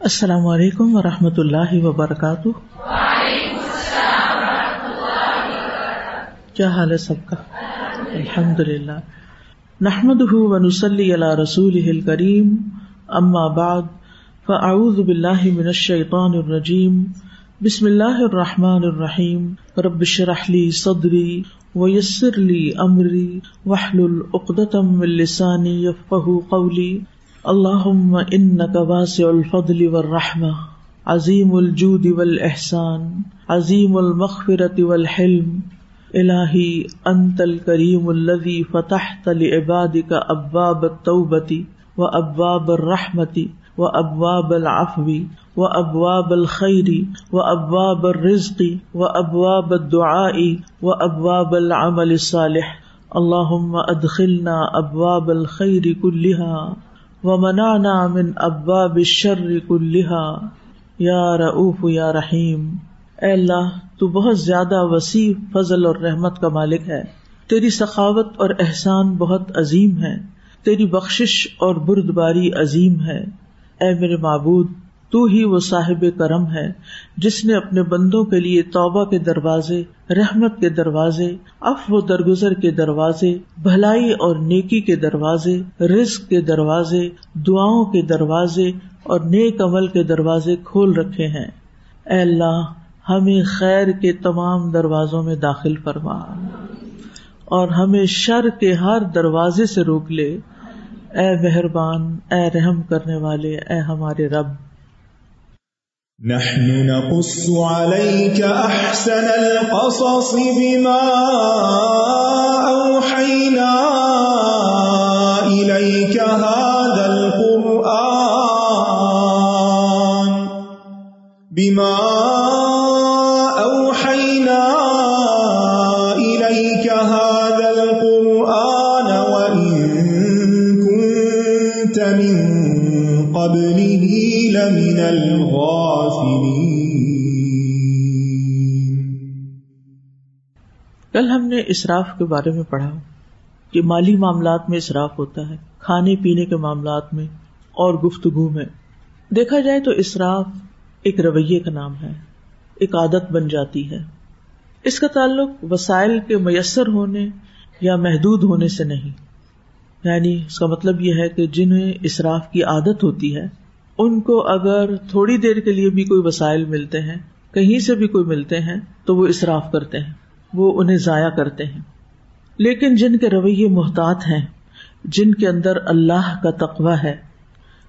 السلام علیکم و رحمۃ اللہ وبرکاتہ۔ کیا حال ہے سب کا؟ الحمد للہ نحمد ونسلی علی رسول کریم اما بعد، فاعوذ باللہ من الشیطان الرجیم۔ بسم اللہ الرحمٰن الرحیم۔ ربش رحلی صدری ویسر لی امری وحل العقدم السانی یفقہ قولی۔ اللہ ان واسع الفضل والرحمة عظیم الجود والاحسان، عظیم المغفرة والحلم، الہی انت الکریم الذي فتحت لعبادك ابواب التوبة وابواب الرحمة وابواب العفو وابواب الخير وابواب الرزق وابواب الدعاء وابواب العمل الصالح۔ اللهم ادخلنا ابواب الخير كلها و منانا من ابا بشر کلحا یا رعوف یا رحیم اے اللہ، تو بہت زیادہ وسیع، فضل اور رحمت کا مالک ہے۔ تیری سخاوت اور احسان بہت عظیم ہے۔ تیری بخشش اور برد باری عظیم ہے۔ اے میرے معبود تو ہی وہ صاحب کرم ہے جس نے اپنے بندوں کے لیے توبہ کے دروازے، رحمت کے دروازے اف و درگزر کے دروازے، بھلائی اور نیکی کے دروازے، رزق کے دروازے، دعاؤں کے دروازے اور نیک عمل کے دروازے کھول رکھے ہیں۔ اے اللہ، ہمیں خیر کے تمام دروازوں میں داخل فرما۔ اور ہمیں شر کے ہر دروازے سے روک لے۔ اے مہربان، اے رحم کرنے والے، اے ہمارے رب۔ نحن نقص عليك أحسن القصص بما أوحينا إليك هذا القرآن بما أوحينا إليك هذا القرآن وإن كنت من قبله لمن الغالبين کل ہم نے اسراف کے بارے میں پڑھا کہ مالی معاملات میں اصراف ہوتا ہے، کھانے پینے کے معاملات میں اور گفتگو میں۔ دیکھا جائے تو اسراف ایک رویے کا نام ہے، ایک عادت بن جاتی ہے۔ اس کا تعلق وسائل کے میسر ہونے یا محدود ہونے سے نہیں۔ یعنی اس کا مطلب یہ ہے کہ جنہیں اسراف کی عادت ہوتی ہے، ان کو اگر تھوڑی دیر کے لیے بھی کوئی وسائل ملتے ہیں، کہیں سے بھی کوئی ملتے ہیں، تو وہ اصراف کرتے ہیں۔ وہ انہیں ضائع کرتے ہیں۔ لیکن جن کے رویے محتاط ہیں، جن کے اندر اللہ کا تقوی ہے،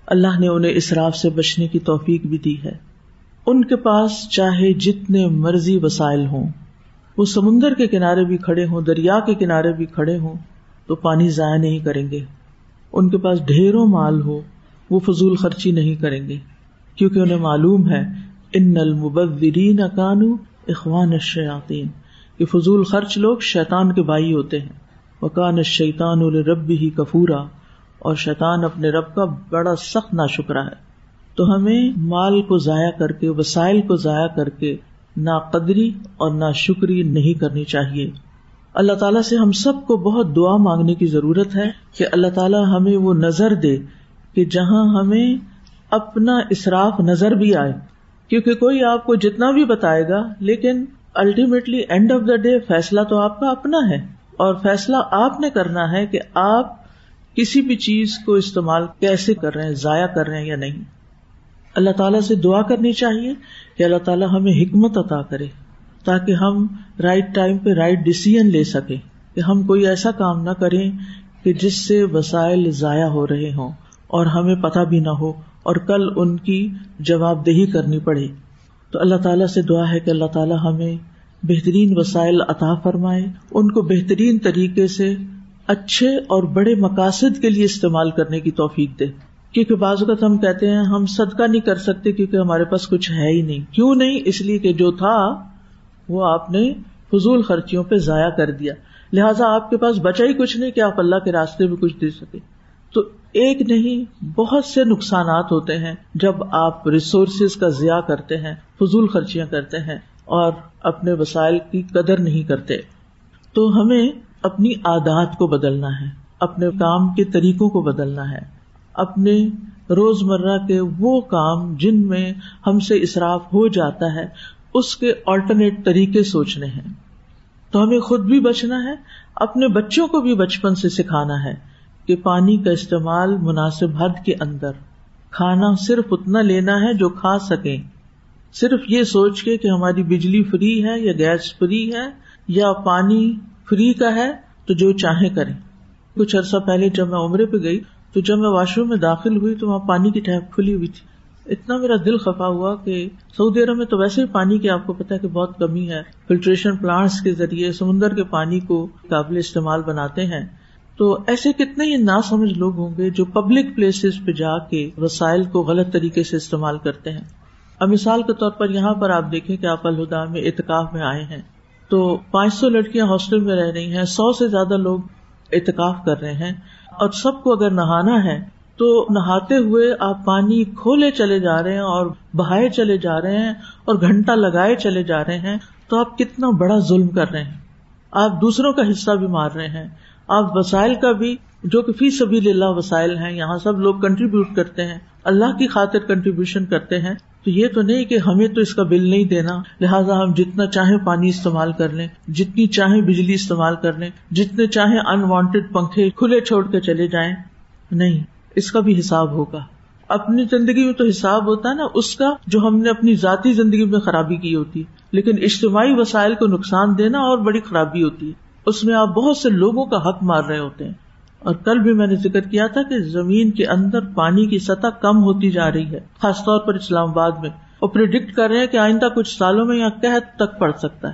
اللہ نے انہیں اسراف سے بچنے کی توفیق بھی دی ہے۔ ان کے پاس چاہے جتنے مرضی وسائل ہوں، وہ سمندر کے کنارے بھی کھڑے ہوں، دریا کے کنارے بھی کھڑے ہوں، تو پانی ضائع نہیں کریں گے۔ ان کے پاس ڈھیروں مال ہو، وہ فضول خرچی نہیں کریں گے۔ کیونکہ انہیں معلوم ہے، ان المبذرین کانو اخوان الشیاطین۔ کہ فضول خرچ لوگ شیطان کے بھائی ہوتے ہیں۔ وکان شیطان رب ہی کفورا اور شیطان اپنے رب کا بڑا سخت نا شکرا ہے۔ تو ہمیں مال کو ضائع کر کے، وسائل کو ضائع کر کے نا قدری اور نہ شکری نہیں کرنی چاہیے۔ اللہ تعالیٰ سے ہم سب کو بہت دعا مانگنے کی ضرورت ہے کہ اللہ تعالیٰ ہمیں وہ نظر دے کہ جہاں ہمیں اپنا اصراف نظر بھی آئے۔ کیونکہ کوئی آپ کو جتنا بھی بتائے گا، لیکن ultimately end of the day فیصلہ تو آپ کا اپنا ہے اور فیصلہ آپ نے کرنا ہے کہ آپ کسی بھی چیز کو استعمال کیسے کر رہے ہیں، ضائع کر رہے ہیں یا نہیں۔ اللہ تعالیٰ سے دعا کرنی چاہیے کہ اللہ تعالیٰ ہمیں حکمت عطا کرے تاکہ ہم رائٹ ٹائم پہ رائٹ ڈسیزن لے سکیں کہ ہم کوئی ایسا کام نہ کریں کہ جس سے وسائل ضائع ہو رہے ہوں اور ہمیں پتا بھی نہ ہو اور کل ان کی جواب دہی کرنی پڑے۔ تو اللہ تعالیٰ سے دعا ہے کہ اللہ تعالیٰ ہمیں بہترین وسائل عطا فرمائے، ان کو بہترین طریقے سے اچھے اور بڑے مقاصد کے لیے استعمال کرنے کی توفیق دے۔ کیونکہ بعض اوقات ہم کہتے ہیں، ہم صدقہ نہیں کر سکتے کیونکہ ہمارے پاس کچھ ہے ہی نہیں۔ کیوں نہیں؟ اس لیے کہ جو تھا، وہ آپ نے فضول خرچیوں پہ ضائع کر دیا۔ لہٰذا آپ کے پاس بچا ہی کچھ نہیں کہ آپ اللہ کے راستے میں کچھ دے سکے تو ایک نہیں، بہت سے نقصانات ہوتے ہیں جب آپ ریسورسز کا ضیاع کرتے ہیں، فضول خرچیاں کرتے ہیں اور اپنے وسائل کی قدر نہیں کرتے۔ تو ہمیں اپنی عادات کو بدلنا ہے، اپنے کام کے طریقوں کو بدلنا ہے۔ اپنے روز مرہ کے وہ کام جن میں ہم سے اصراف ہو جاتا ہے، اس کے آلٹرنیٹ طریقے سوچنے ہیں۔ تو ہمیں خود بھی بچنا ہے، اپنے بچوں کو بھی بچپن سے سکھانا ہے۔ کہ پانی کا استعمال مناسب حد کے اندر۔ کھانا صرف اتنا لینا ہے جو کھا سکیں۔ صرف یہ سوچ کے کہ ہماری بجلی فری ہے یا گیس فری ہے یا پانی فری کا ہے تو جو چاہے کریں۔ کچھ عرصہ پہلے جب میں عمرے پہ گئی تو جب میں واش روم میں داخل ہوئی تو وہاں پانی کی ٹیپ کھلی ہوئی تھی۔ اتنا میرا دل خفا ہوا کہ سعودی عرب میں تو ویسے ہی پانی کی آپ کو پتا کہ بہت کمی ہے۔ فلٹریشن پلانٹس کے ذریعے سمندر کے پانی کو قابل استعمال بناتے ہیں۔ تو ایسے کتنے ہی نا سمجھ لوگ ہوں گے جو پبلک پلیسز پہ جا کے وسائل کو غلط طریقے سے استعمال کرتے ہیں۔ اب مثال کے طور پر یہاں پر آپ دیکھیں کہ آپ الہدا میں اعتکاف میں آئے ہیں۔ تو پانچ سو لڑکیاں ہاسٹل میں رہ رہی ہیں، سو سے زیادہ لوگ اعتکاف کر رہے ہیں۔ اور سب کو اگر نہانا ہے تو نہاتے ہوئے آپ پانی کھولے چلے جا رہے ہیں اور بہائے چلے جا رہے ہیں اور گھنٹہ لگائے چلے جا رہے ہیں۔ تو آپ کتنا بڑا ظلم کر رہے ہیں۔ آپ دوسروں کا حصہ بھی مار رہے ہیں۔ آپ وسائل کا بھی، جو کہ فی سبھی اللہ وسائل ہیں، یہاں سب لوگ کنٹریبیوٹ کرتے ہیں، اللہ کی خاطر کنٹریبیوشن کرتے ہیں، تو یہ تو نہیں کہ ہمیں تو اس کا بل نہیں دینا۔ لہٰذا ہم جتنا چاہیں پانی استعمال کر لیں، جتنی چاہیں بجلی استعمال کر لیں، جتنے چاہیں انوانٹیڈ پنکھے کھلے چھوڑ کے چلے جائیں، نہیں، اس کا بھی حساب ہوگا۔ اپنی زندگی میں تو حساب ہوتا ہے نا، اس کا جو ہم نے اپنی ذاتی زندگی میں خرابی کی ہوتی لیکن اجتماعی وسائل کو نقصان دینا اور بڑی خرابی ہوتی ہے۔ اس میں آپ بہت سے لوگوں کا حق مار رہے ہوتے ہیں۔ اور کل بھی میں نے ذکر کیا تھا کہ زمین کے اندر پانی کی سطح کم ہوتی جا رہی ہے، خاص طور پر اسلام آباد میں۔ اور پرڈکٹ کر رہے ہیں کہ آئندہ کچھ سالوں میں یہاں قحط تک پڑ سکتا ہے۔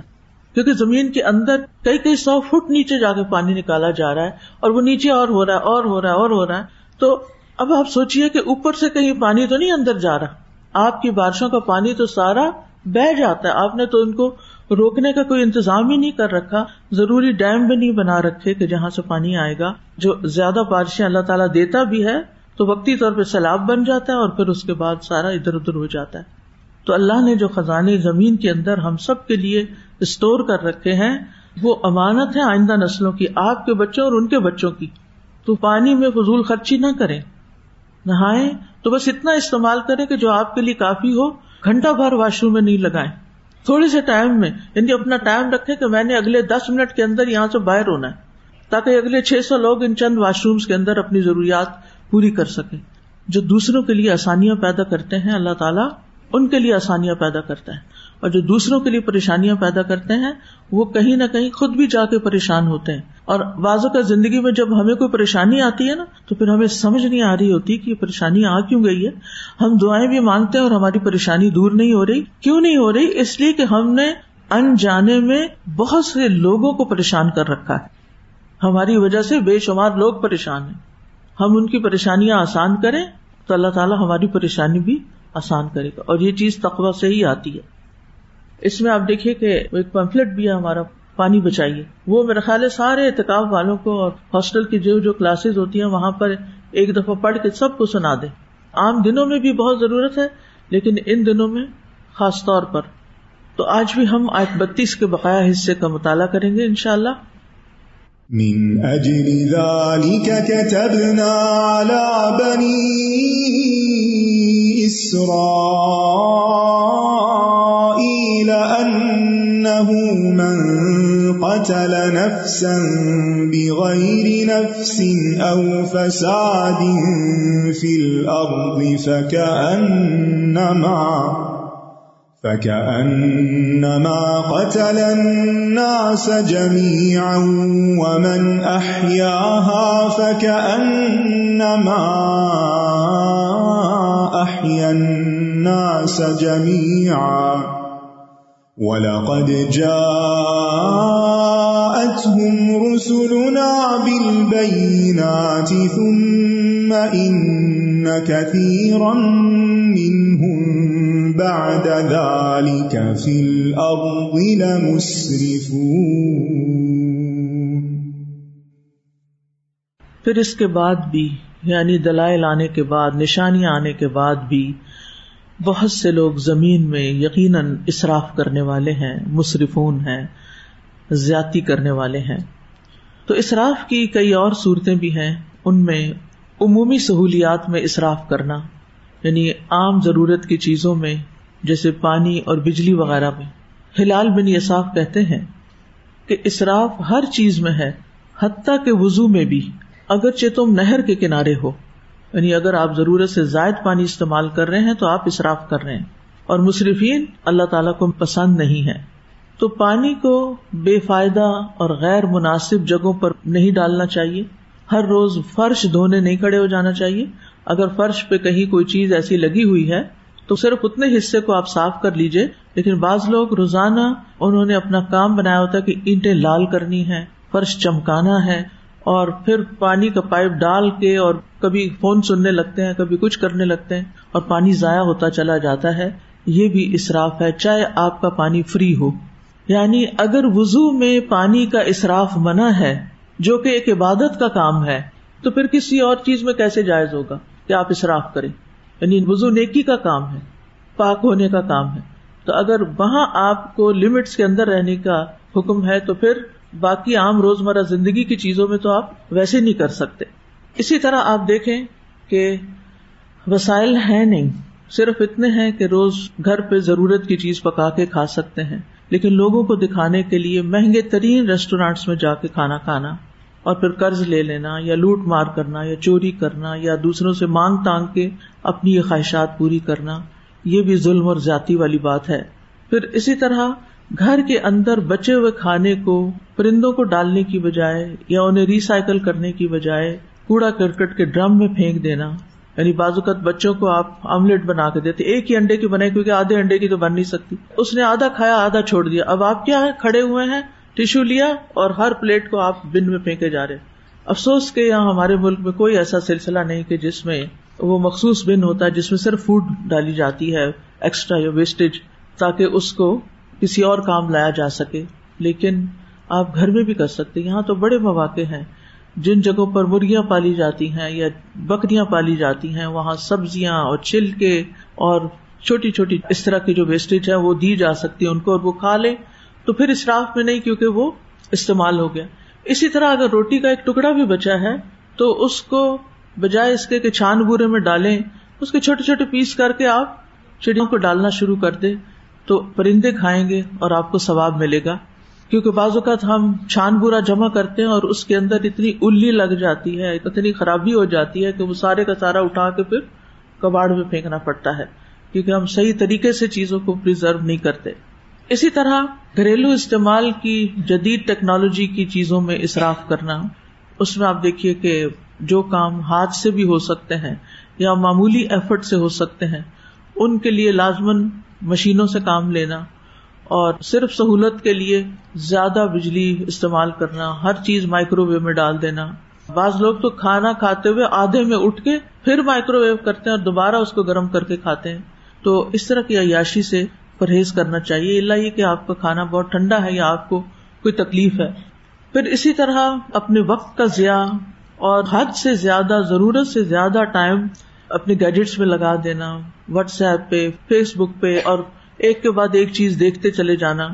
کیونکہ زمین کے اندر کئی کئی سو فٹ نیچے جا کے پانی نکالا جا رہا ہے اور وہ نیچے اور ہو رہا ہے، اور ہو رہا ہے، اور ہو رہا ہے۔ تو اب آپ سوچیے کہ اوپر سے کہیں پانی تو نہیں اندر جا رہا۔ آپ کی بارشوں کا پانی تو سارا بہ جاتا ہے۔ آپ نے تو ان کو روکنے کا کوئی انتظام ہی نہیں کر رکھا، ضروری ڈیم بھی نہیں بنا رکھے کہ جہاں سے پانی آئے گا، جو زیادہ بارشیں اللہ تعالیٰ دیتا بھی ہے، تو وقتی طور پہ سیلاب بن جاتا ہے اور پھر اس کے بعد سارا ادھر ادھر ہو جاتا ہے۔ تو اللہ نے جو خزانے زمین کے اندر ہم سب کے لیے اسٹور کر رکھے ہیں، وہ امانت ہے آئندہ نسلوں کی، آپ کے بچوں اور ان کے بچوں کی۔ تو پانی میں فضول خرچی نہ کریں۔ نہائے تو بس اتنا استعمال کرے کہ جو آپ کے لیے کافی ہو، گھنٹہ بھر واش روم میں نہیں لگائے تھوڑے سے ٹائم میں یعنی اپنا ٹائم رکھے کہ میں نے اگلے دس منٹ کے اندر یہاں سے باہر ہونا ہے، تاکہ اگلے چھ سو لوگ ان چند واش رومس کے اندر اپنی ضروریات پوری کر سکیں۔ جو دوسروں کے لیے آسانیاں پیدا کرتے ہیں، اللہ تعالیٰ ان کے لیے آسانیاں پیدا کرتا ہے۔ اور جو دوسروں کے لیے پریشانیاں پیدا کرتے ہیں، وہ کہیں نہ کہیں خود بھی جا کے پریشان ہوتے ہیں۔ اور بازو کا زندگی میں جب ہمیں کوئی پریشانی آتی ہے نا، تو پھر ہمیں سمجھ نہیں آ رہی ہوتی کہ یہ پریشانی آ کیوں گئی ہے۔ ہم دعائیں بھی مانگتے ہیں اور ہماری پریشانی دور نہیں ہو رہی۔ کیوں نہیں ہو رہی؟ اس لیے کہ ہم نے ان جانے میں بہت سے لوگوں کو پریشان کر رکھا ہے۔ ہماری وجہ سے بے شمار لوگ پریشان ہیں۔ ہم ان کی پریشانیاں آسان کریں تو اللہ تعالیٰ ہماری پریشانی بھی آسان کرے گا۔ اور یہ چیز تقوا سے ہی آتی ہے۔ اس میں آپ دیکھیے کہ ایک پمفلٹ بھی ہے، ہمارا پانی بچائیے۔ وہ میرا خیال ہے سارے احتکاب والوں کو اور ہاسٹل کی جو جو کلاسز ہوتی ہیں، وہاں پر ایک دفعہ پڑھ کے سب کو سنا دے عام دنوں میں بھی بہت ضرورت ہے، لیکن ان دنوں میں خاص طور پر۔ تو آج بھی ہم آج بتیس کے بقایا حصے کا مطالعہ کریں گے ان شاء اللہ من أجل ذلك كتبنا على بني إسرائيل. أنه من قتل نفسا بغير نفس أو فساد في الأرض فكأنما فكأنما قتل الناس جميعا ومن أحياها فكأنما أحيا الناس جميعا ولقد جاءتهم رسلنا بالبينات ثم إن كثيرا منهم بعد ذلك في الأرض لمسرفون پھر اس کے بعد بھی یعنی دلائل آنے کے بعد، نشانیاں آنے کے بعد بھی بہت سے لوگ زمین میں یقیناً اصراف کرنے والے ہیں، مصرفون ہیں، زیادتی کرنے والے ہیں۔ تو اصراف کی کئی اور صورتیں بھی ہیں، ان میں عمومی سہولیات میں اصراف کرنا یعنی عام ضرورت کی چیزوں میں، جیسے پانی اور بجلی وغیرہ میں۔ ہلال بن یساف کہتے ہیں کہ اصراف ہر چیز میں ہے، حتیٰ کے وزو میں بھی، اگرچہ تم نہر کے کنارے ہو۔ یعنی اگر آپ ضرورت سے زائد پانی استعمال کر رہے ہیں تو آپ اصراف کر رہے ہیں۔ اور مصرفین اللہ تعالیٰ کو پسند نہیں ہے تو پانی کو بے فائدہ اور غیر مناسب جگہوں پر نہیں ڈالنا چاہیے۔ ہر روز فرش دھونے نہیں کھڑے ہو جانا چاہیے۔ اگر فرش پہ کہیں کوئی چیز ایسی لگی ہوئی ہے تو صرف اتنے حصے کو آپ صاف کر لیجیے لیکن بعض لوگ روزانہ انہوں نے اپنا کام بنایا ہوتا ہے کہ اینٹیں لال کرنی ہے فرش چمکانا ہے اور پھر پانی کا پائپ ڈال کے اور کبھی فون سننے لگتے ہیں، کبھی کچھ کرنے لگتے ہیں اور پانی ضائع ہوتا چلا جاتا ہے، یہ بھی اصراف ہے، چاہے آپ کا پانی فری ہو۔ یعنی اگر وزو میں پانی کا اصراف منع ہے، جو کہ ایک عبادت کا کام ہے، تو پھر کسی اور چیز میں کیسے جائز ہوگا کہ آپ اصراف کریں؟ یعنی وزو نیکی کا کام ہے، پاک ہونے کا کام ہے۔ تو اگر وہاں آپ کو لمٹس کے اندر رہنے کا حکم ہے، تو پھر باقی عام روزمرہ زندگی کی چیزوں میں تو آپ ویسے نہیں کر سکتے۔ اسی طرح آپ دیکھیں کہ وسائل ہیں نہیں، صرف اتنے ہیں کہ روز گھر پہ ضرورت کی چیز پکا کے کھا سکتے ہیں۔ لیکن لوگوں کو دکھانے کے لیے مہنگے ترین ریسٹورینٹس میں جا کے کھانا کھانا اور پھر قرض لے لینا یا لوٹ مار کرنا یا چوری کرنا یا دوسروں سے مانگ تانگ کے اپنی یہ خواہشات پوری کرنا، یہ بھی ظلم اور ذاتی والی بات ہے۔ پھر اسی طرح گھر کے اندر بچے ہوئے کھانے کو پرندوں کو ڈالنے کی بجائے یا انہیں ریسائکل کرنے کی بجائے کوڑا کرکٹ کے ڈرم میں پھینک دینا۔ یعنی بازوقت بچوں کو آپ آملیٹ بنا کے دیتے۔ ایک ہی انڈے کی بنائی کیونکہ آدھے انڈے کی تو بن نہیں سکتی۔ اس نے آدھا کھایا، آدھا چھوڑ دیا۔ اب آپ کیا ہے کھڑے ہوئے ہیں ٹیشو لیا اور ہر پلیٹ کو آپ بن میں پھینکے جا رہے۔ افسوس کے یہاں ہمارے ملک میں کوئی ایسا سلسلہ نہیں کہ جس میں وہ مخصوص بن ہوتا ہے، جس میں صرف فوڈ ڈالی جاتی ہے ایکسٹرا یا ویسٹیج تاکہ اس کو کسی اور کام لایا جا سکے، لیکن آپ گھر میں بھی کر سکتے یہاں تو بڑے مواقع ہیں۔ جن جگہوں پر مرغیاں پالی جاتی ہیں یا بکریاں پالی جاتی ہیں، وہاں سبزیاں اور چھلکے اور چھوٹی چھوٹی اس طرح کی جو ویسٹیج ہے، وہ دی جا سکتی ہے ان کو اور وہ کھا لے تو پھر اسراف میں نہیں، کیونکہ وہ استعمال ہو گیا۔ اسی طرح اگر روٹی کا ایک ٹکڑا بھی بچا ہے، تو اس کو بجائے اس کے چھان بورے میں ڈالیں، اس کے چھوٹے چھوٹے پیس کر کے آپ چڑیوں کو ڈالنا شروع کر دیں۔ تو پرندے کھائیں گے اور آپ کو ثواب ملے گا۔ کیونکہ بعض اوقات ہم چھان برا جمع کرتے ہیں اور اس کے اندر اتنی الی لگ جاتی ہے، اتنی خرابی ہو جاتی ہے کہ وہ سارے کا سارا اٹھا کے پھر کباڑ میں پھینکنا پڑتا ہے۔ کیونکہ ہم صحیح طریقے سے چیزوں کو پرزرو نہیں کرتے۔ اسی طرح گھریلو استعمال کی جدید ٹیکنالوجی کی چیزوں میں اصراف کرنا۔ اس میں آپ دیکھیے کہ جو کام ہاتھ سے بھی ہو سکتے ہیں یا معمولی ایفرٹ سے ہو سکتے ہیں، ان کے لیے لازمن مشینوں سے کام لینا اور صرف سہولت کے لیے زیادہ بجلی استعمال کرنا، ہر چیز مائکرو ویو میں ڈال دینا۔ بعض لوگ تو کھانا کھاتے ہوئے آدھے میں اٹھ کے پھر مائکرو ویو کرتے ہیں اور دوبارہ اس کو گرم کر کے کھاتے ہیں۔ تو اس طرح کی عیاشی سے پرہیز کرنا چاہیے۔ اللہ یہ کہ آپ کا کھانا بہت ٹھنڈا ہے یا آپ کو کوئی تکلیف ہے۔ پھر اسی طرح اپنے وقت کا ضیاع اور حد سے زیادہ، ضرورت سے زیادہ ٹائم اپنے گیجٹس میں لگا دینا واٹس ایپ پہ فیس بک پہ، اور ایک کے بعد ایک چیز دیکھتے چلے جانا۔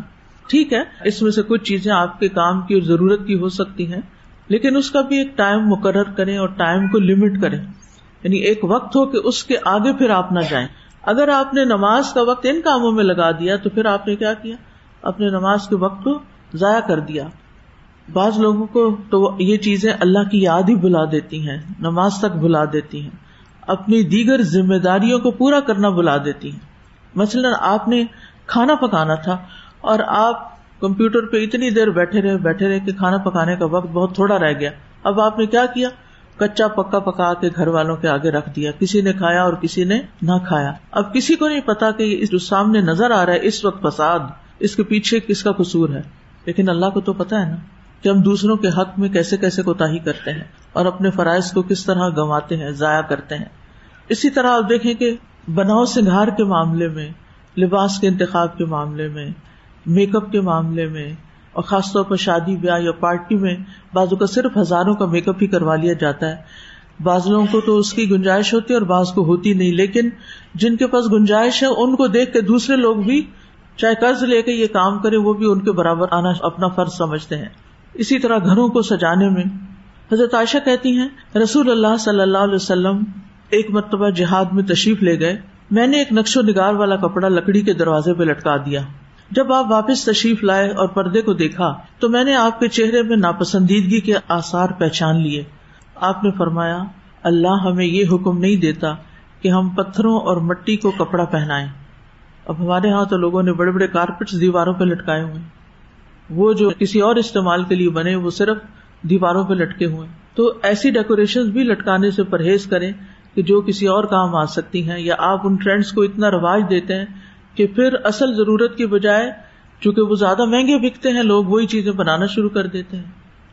ٹھیک ہے، اس میں سے کچھ چیزیں آپ کے کام کی اور ضرورت کی ہو سکتی ہیں، لیکن اس کا بھی ایک ٹائم مقرر کریں اور ٹائم کو لمٹ کریں۔ یعنی ایک وقت ہو کہ اس کے آگے پھر آپ نہ جائیں۔ اگر آپ نے نماز کا وقت ان کاموں میں لگا دیا تو پھر آپ نے کیا کیا؟ اپنے نماز کے وقت کو ضائع کر دیا۔ بعض لوگوں کو تو یہ چیزیں اللہ کی یاد ہی بلا دیتی ہیں، نماز تک بلا دیتی ہیں۔ اپنی دیگر ذمہ داریوں کو پورا کرنا بلا دیتی ہیں۔ مثلاً آپ نے کھانا پکانا تھا اور آپ کمپیوٹر پہ اتنی دیر بیٹھے رہے بیٹھے رہے کہ کھانا پکانے کا وقت بہت تھوڑا رہ گیا۔ اب آپ نے کیا کیا؟ کچا پکا پکا کے گھر والوں کے آگے رکھ دیا۔ کسی نے کھایا اور کسی نے نہ کھایا۔ اب کسی کو نہیں پتا کہ جو سامنے نظر آ رہا ہے، اس وقت فساد، اس کے پیچھے کس کا قصور ہے؟ لیکن اللہ کو تو پتا ہے نا۔ کہ ہم دوسروں کے حق میں کیسے کیسے کوتا کرتے ہیں اور اپنے فرائض کو کس طرح گنواتے ہیں، ضائع کرتے ہیں۔ اسی طرح آپ دیکھیں کہ بناؤ سنگھار کے معاملے میں، لباس کے انتخاب کے معاملے میں، میک اپ کے معاملے میں، اور خاص طور پر شادی بیاہ یا پارٹی میں بازو کا صرف ہزاروں کا میک اپ ہی کروا لیا جاتا ہے۔ بعض لوگوں کو تو اس کی گنجائش ہوتی ہے اور بعض کو ہوتی نہیں، لیکن جن کے پاس گنجائش ہے، ان کو دیکھ کے دوسرے لوگ بھی چاہے قرض لے کے یہ کام کرے وہ بھی ان کے برابر آنا اپنا فرض سمجھتے ہیں۔ اسی طرح گھروں کو سجانے میں۔ حضرت عائشہ کہتی ہیں، رسول اللہ صلی اللہ علیہ وسلم ایک مرتبہ جہاد میں تشریف لے گئے۔ میں نے ایک نقش و نگار والا کپڑا لکڑی کے دروازے پہ لٹکا دیا۔ جب آپ واپس تشریف لائے اور پردے کو دیکھا، تو میں نے آپ کے چہرے میں ناپسندیدگی کے آسار پہچان لیے۔ آپ نے فرمایا، اللہ ہمیں یہ حکم نہیں دیتا کہ ہم پتھروں اور مٹی کو کپڑا پہنائے اب ہمارے یہاں تو لوگوں نے بڑے بڑے کارپیٹ دیواروں پہ لٹکائے ہوئے۔ وہ جو کسی اور استعمال کے لیے بنے وہ صرف دیواروں پہ لٹکے ہوئے تو ایسی ڈیکوریشن بھی لٹکانے سے پرہیز کریں کہ جو کسی اور کام آ سکتی ہیں یا آپ ان ٹرینڈس کو اتنا رواج دیتے ہیں کہ پھر اصل ضرورت کی بجائے چونکہ وہ زیادہ مہنگے بکتے ہیں لوگ وہی چیزیں بنانا شروع کر دیتے ہیں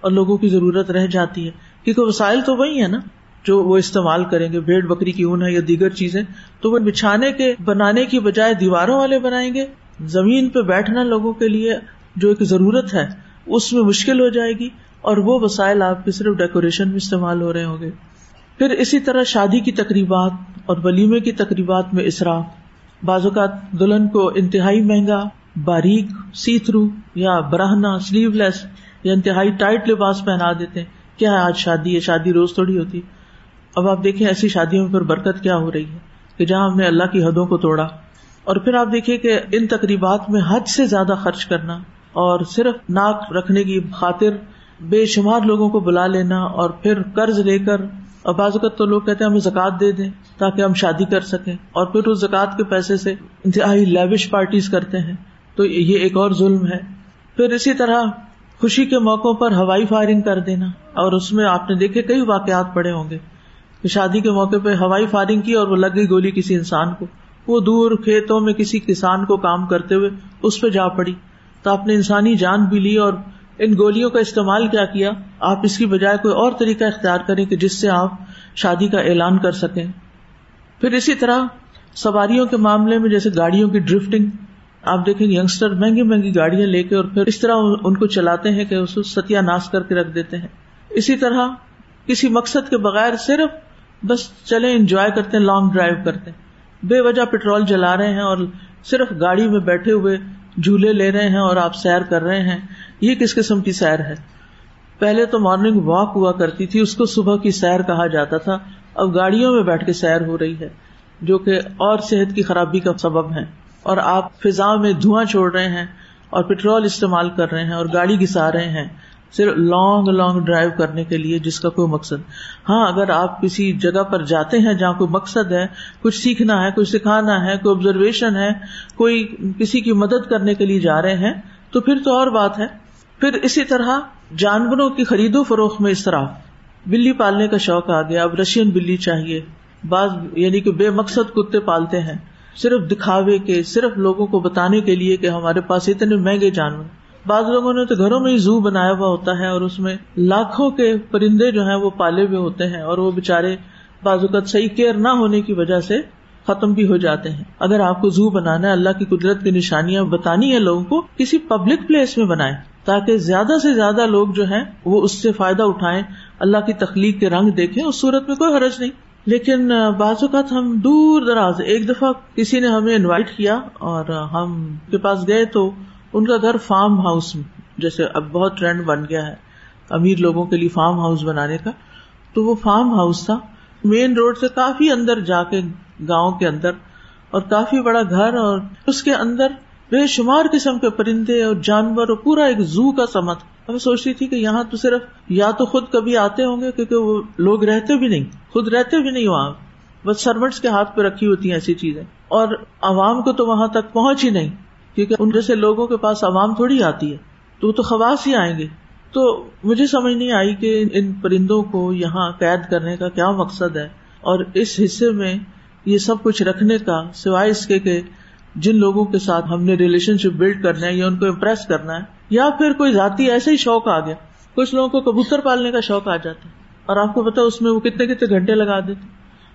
اور لوگوں کی ضرورت رہ جاتی ہے۔ کیونکہ وسائل تو وہی ہے نا جو وہ استعمال کریں گے۔ بھیڑ بکری کی اون ہے یا دیگر چیزیں تو وہ بچھانے کے بنانے کی بجائے دیواروں والے بنائیں گے۔ زمین پہ بیٹھنا لوگوں کے لیے جو ایک ضرورت ہے، اس میں مشکل ہو جائے گی اور وہ وسائل آپ کی صرف ڈیکوریشن میں استعمال ہو رہے ہوں گے۔ پھر اسی طرح شادی کی تقریبات اور ولیمے کی تقریبات میں اصراف بعض اوقات دلہن کو انتہائی مہنگا، باریک سی تھرو یا براہنا سلیو لیس یا انتہائی ٹائٹ لباس پہنا دیتے ہیں۔ کیا ہے آج شادی ہے؟ شادی روز تھوڑی ہوتی۔ اب آپ دیکھیں ایسی شادیوں میں پھر برکت کیا ہو رہی ہے کہ جہاں ہم نے اللہ کی حدوں کو توڑا۔ اور پھر آپ دیکھیے کہ ان تقریبات میں حد سے زیادہ خرچ کرنا۔ اور صرف ناک رکھنے کی خاطر بے شمار لوگوں کو بلا لینا اور پھر قرض لے کر، اور بعض اوقات تو لوگ کہتے ہیں ہمیں زکات دے دیں تاکہ ہم شادی کر سکیں۔ اور پھر اس زکات کے پیسے سے انتہائی لیوش پارٹیز کرتے ہیں۔ تو یہ ایک اور ظلم ہے۔ پھر اسی طرح خوشی کے موقعوں پر ہوائی فائرنگ کر دینا۔ اور اس میں آپ نے دیکھے کئی واقعات پڑے ہوں گے۔ کہ شادی کے موقع پہ ہوائی فائرنگ کی اور وہ لگ گئی گولی کسی انسان کو۔ وہ دور کھیتوں میں کسی کسان کو کام کرتے ہوئے اس پہ جا پڑی۔ تو آپ نے انسانی جان بھی لی اور ان گولیوں کا استعمال کیا کیا؟ آپ اس کی بجائے کوئی اور طریقہ اختیار کریں کہ جس سے آپ شادی کا اعلان کر سکیں۔ پھر اسی طرح سواریوں کے معاملے میں جیسے گاڑیوں کی ڈرفٹنگ آپ دیکھیں یگسٹر مہنگی مہنگی گاڑیاں لے کے اور پھر اس طرح ان کو چلاتے ہیں کہ اس کو ستیہ ناش کر کے رکھ دیتے ہیں۔ اسی طرح کسی مقصد کے بغیر صرف بس چلے انجوائے کرتے ہیں لانگ ڈرائیو کرتے ہیں۔ بے وجہ پیٹرول جلا رہے ہیں اور صرف گاڑی میں بیٹھے ہوئے جھولے لے رہے ہیں اور آپ سیر کر رہے ہیں، یہ کس قسم کی سیر ہے؟ پہلے تو مارننگ واک ہوا کرتی تھی، اس کو صبح کی سیر کہا جاتا تھا، اب گاڑیوں میں بیٹھ کے سیر ہو رہی ہے، جو کہ اور صحت کی خرابی کا سبب ہے اور آپ فضا میں دھواں چھوڑ رہے ہیں اور پیٹرول استعمال کر رہے ہیں اور گاڑی گسا رہے ہیں۔ صرف لانگ لانگ ڈرائیو کرنے کے لیے جس کا کوئی مقصد۔ ہاں اگر آپ کسی جگہ پر جاتے ہیں جہاں کوئی مقصد ہے، کچھ سیکھنا ہے، کچھ سکھانا ہے، کوئی آبزرویشن ہے، کوئی کسی کی مدد کرنے کے لیے جا رہے ہیں، تو پھر تو اور بات ہے۔ پھر اسی طرح جانوروں کی خرید و فروخت میں اس طرح۔ بلی پالنے کا شوق آ گیا، اب رشین بلی چاہیے۔ بعض یعنی کہ بے مقصد کتے پالتے ہیں۔ صرف دکھاوے کے، صرف لوگوں کو بتانے کے لیے کہ ہمارے پاس اتنے مہنگے جانور۔ بعض لوگوں نے تو گھروں میں ہی زو بنایا ہوا ہوتا ہے اور اس میں لاکھوں کے پرندے جو ہیں وہ پالے ہوئے ہوتے ہیں اور وہ بےچارے بعض اوقات صحیح کیئر نہ ہونے کی وجہ سے ختم بھی ہو جاتے ہیں۔ اگر آپ کو زو بنانا ہے، اللہ کی قدرت کی نشانیاں بتانی ہے لوگوں کو، کسی پبلک پلیس میں بنائے تاکہ زیادہ سے زیادہ لوگ جو ہیں وہ اس سے فائدہ اٹھائیں، اللہ کی تخلیق کے رنگ دیکھیں، اس صورت میں کوئی حرج نہیں۔ لیکن بعض اوقات ہم دور دراز، ایک دفعہ کسی نے ہمیں انوائٹ کیا اور ہم کے پاس گئے تو ان کا گھر فارم ہاؤس جیسے اب بہت ٹرینڈ بن گیا ہے امیر لوگوں کے لیے فارم ہاؤس بنانے کا۔ تو وہ فارم ہاؤس تھا۔ مین روڈ سے کافی اندر جا کے گاؤں کے اندر اور کافی بڑا گھر اور اس کے اندر بے شمار قسم کے پرندے اور جانور اور پورا ایک زو کا سمت۔ میں سوچتی تھی کہ یہاں تو صرف یا تو خود کبھی آتے ہوں گے کیونکہ وہ لوگ رہتے بھی نہیں، خود رہتے بھی نہیں وہاں۔ بس سروینٹس کے ہاتھ پہ رکھی ہوتی ہیں ایسی چیزیں۔ اور عوام کو تو وہاں تک پہنچ ہی نہیں۔ کیونکہ ان جیسے لوگوں کے پاس عوام تھوڑی آتی ہے۔ تو وہ تو خواص ہی آئیں گے۔ تو مجھے سمجھ نہیں آئی کہ ان پرندوں کو یہاں قید کرنے کا کیا مقصد ہے۔ اور اس حصے میں یہ سب کچھ رکھنے کا، سوائے اس کے کہ جن لوگوں کے ساتھ ہم نے ریلیشن شپ بلڈ کرنا ہے یا ان کو امپریس کرنا ہے، یا پھر کوئی ذاتی ایسے ہی شوق آ گیا۔ کچھ لوگوں کو کبوتر پالنے کا شوق آ جاتا ہے۔ اور آپ کو پتا اس میں وہ کتنے کتنے گھنٹے لگا دیتے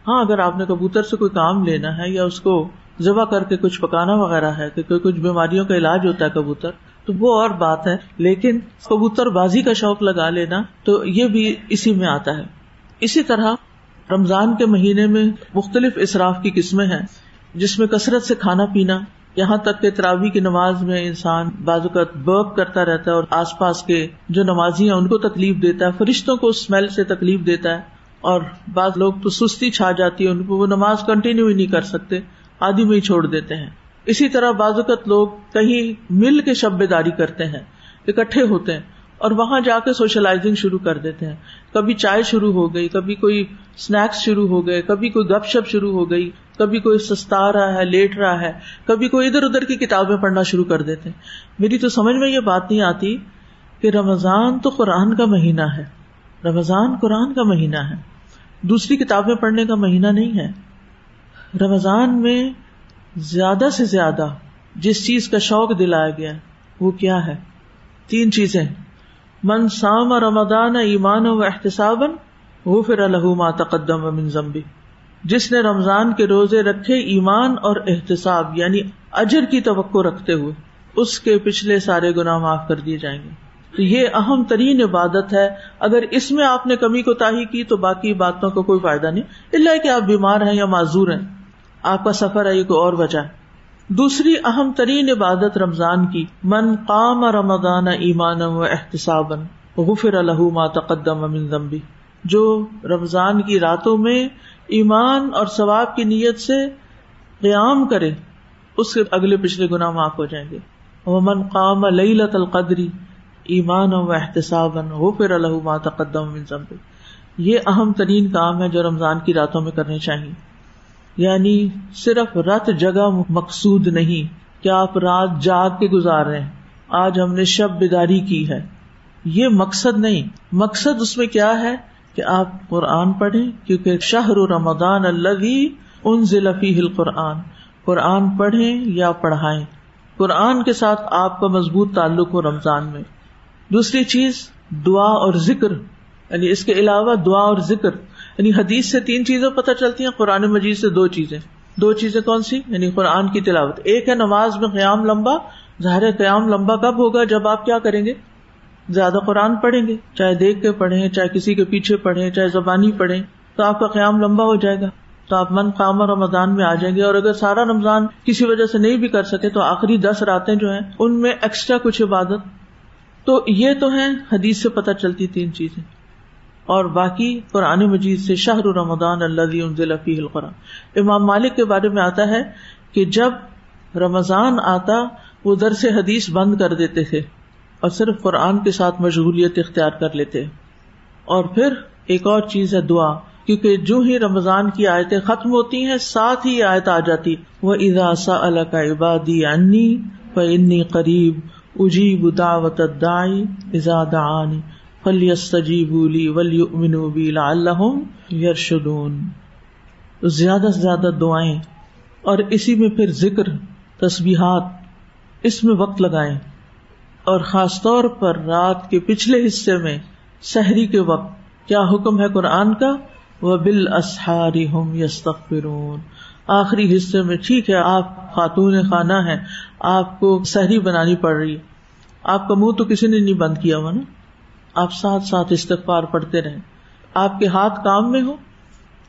ہاں اگر آپ نے کبوتر سے کوئی کام لینا ہے یا اس کو ذبح کر کے کچھ پکانا وغیرہ ہے، کہ کوئی کچھ بیماریوں کا علاج ہوتا ہے کبوتر، تو وہ اور بات ہے۔ لیکن کبوتر بازی کا شوق لگا لینا، تو یہ بھی اسی میں آتا ہے۔ اسی طرح رمضان کے مہینے میں مختلف اصراف کی قسمیں ہیں، جس میں کثرت سے کھانا پینا، یہاں تک کہ تراوی کی نماز میں انسان بعض اوقات برپ کرتا رہتا ہے اور آس پاس کے جو نمازی ہیں ان کو تکلیف دیتا ہے، فرشتوں کو اسمیل سے تکلیف دیتا ہے اور بعض لوگ تو سستی چھا جاتی ہے، ان کو وہ نماز کنٹینیو ہی نہیں کر سکتے۔ آدھی میں ہی چھوڑ دیتے ہیں۔ اسی طرح بعض اوقات لوگ کہیں مل کے شب بیداری کرتے ہیں، اکٹھے ہوتے ہیں اور وہاں جا کے سوشلائزنگ شروع کر دیتے ہیں۔ کبھی چائے شروع ہو گئی، کبھی کوئی اسنیکس شروع ہو گئے، کبھی کوئی گپ شپ شروع ہو گئی، کبھی کوئی سستا رہا ہے، لیٹ رہا ہے، کبھی کوئی ادھر ادھر کی کتابیں پڑھنا شروع کر دیتے ہیں۔ میری تو سمجھ میں یہ بات نہیں آتی کہ رمضان تو قرآن کا مہینہ ہے۔ رمضان قرآن کا مہینہ ہے۔ دوسری کتابیں پڑھنے کا مہینہ نہیں ہے۔ رمضان میں زیادہ سے زیادہ جس چیز کا شوق دلایا گیا وہ کیا ہے؟ تین چیزیں۔ من سام رمضان ایمان و احتساب وہ پھر الحما تقدم من ضمبی جس نے رمضان کے روزے رکھے ایمان اور احتساب یعنی اجر کی توقع رکھتے ہوئے، اس کے پچھلے سارے گنا معاف کر دیے جائیں گے۔ تو یہ اہم ترین عبادت ہے۔ اگر اس میں آپ نے کمی کو تاہی کی تو باقی باتوں کا کوئی فائدہ نہیں۔ اللہ کہ آپ بیمار ہیں یا معذور ہیں۔ آپ کا سفر ہے یہ کوئی اور وجہ ہے۔ دوسری اہم ترین عبادت رمضان کی، من قام رمضان ایمان و احتساب غفر ما تقدم من ذنبی جو رمضان کی راتوں میں ایمان اور ثواب کی نیت سے قیام کرے، اس کے اگلے پچھلے گنا معاف ہو جائیں گے۔ وہ من قام لت القدری ایمان و احتساب ہو پھر اللہ تقدم یہ اہم ترین کام ہے جو رمضان کی راتوں میں کرنے چاہیے۔ یعنی صرف رت جگہ مقصود نہیں کہ آپ رات جاگ کے گزار رہے ہیں۔ آج ہم نے شب بیداری کی ہے۔ یہ مقصد نہیں۔ مقصد اس میں کیا ہے کہ آپ قرآن پڑھیں، کیونکہ شہر رمضان اللہ ان ضلفی ہل قرآن قرآن پڑھیں یا پڑھائیں۔ قرآن کے ساتھ آپ کا مضبوط تعلق ہو رمضان میں۔ دوسری چیز، دعا اور ذکر۔ یعنی اس کے علاوہ دعا اور ذکر۔ یعنی حدیث سے تین چیزیں پتہ چلتی ہیں، قرآن مجید سے دو چیزیں۔ دو چیزیں کون سی؟ یعنی قرآن کی تلاوت۔ ایک ہے نماز میں قیام لمبا، ظاہر قیام لمبا کب ہوگا؟ جب آپ کیا کریں گے؟ زیادہ قرآن پڑھیں گے۔ چاہے دیکھ کے پڑھیں، چاہے کسی کے پیچھے پڑھیں، چاہے زبانی پڑھیں، تو آپ کا قیام لمبا ہو جائے گا۔ تو آپ من قام رمضان میں آ جائیں گے۔ اور اگر سارا رمضان کسی وجہ سے نہیں بھی کر سکے، تو آخری دس راتیں جو ہیں، ان میں ایکسٹرا کچھ عبادت۔ تو یہ تو ہے حدیث سے پتہ چلتی تین چیزیں۔ اور باقی قرآن مجید سے شاہ رمضان اللہ القرآن۔ امام مالک کے بارے میں آتا ہے کہ جب رمضان آتا، وہ درس حدیث بند کر دیتے تھے اور صرف قرآن کے ساتھ مشغولیت اختیار کر لیتے۔ اور پھر ایک اور چیز ہے دعا، کیونکہ جو ہی رمضان کی آیتیں ختم ہوتی ہیں، ساتھ ہی آیت آ جاتی۔ وہ اضاسا اللہ کا عبادی انی انی قریب اجیب دعوت دائی ازاد آنی فلی ولی منوبی لعلہم یرشدون زیادہ سے زیادہ دعائیں اور اسی میں پھر ذکر، تسبیحات، اس میں وقت لگائیں۔ اور خاص طور پر رات کے پچھلے حصے میں سحری کے وقت، کیا حکم ہے قرآن کا؟ وہ بال اسہاری ہم یس آخری حصے میں ٹھیک ہے، آپ خاتون خانہ ہے آپ کو سحری بنانی پڑ رہی آپ کا منہ تو کسی نے نہیں بند کیا ہوا نا؟ آپ ساتھ ساتھ استغفار پڑھتے رہے آپ کے ہاتھ کام میں ہو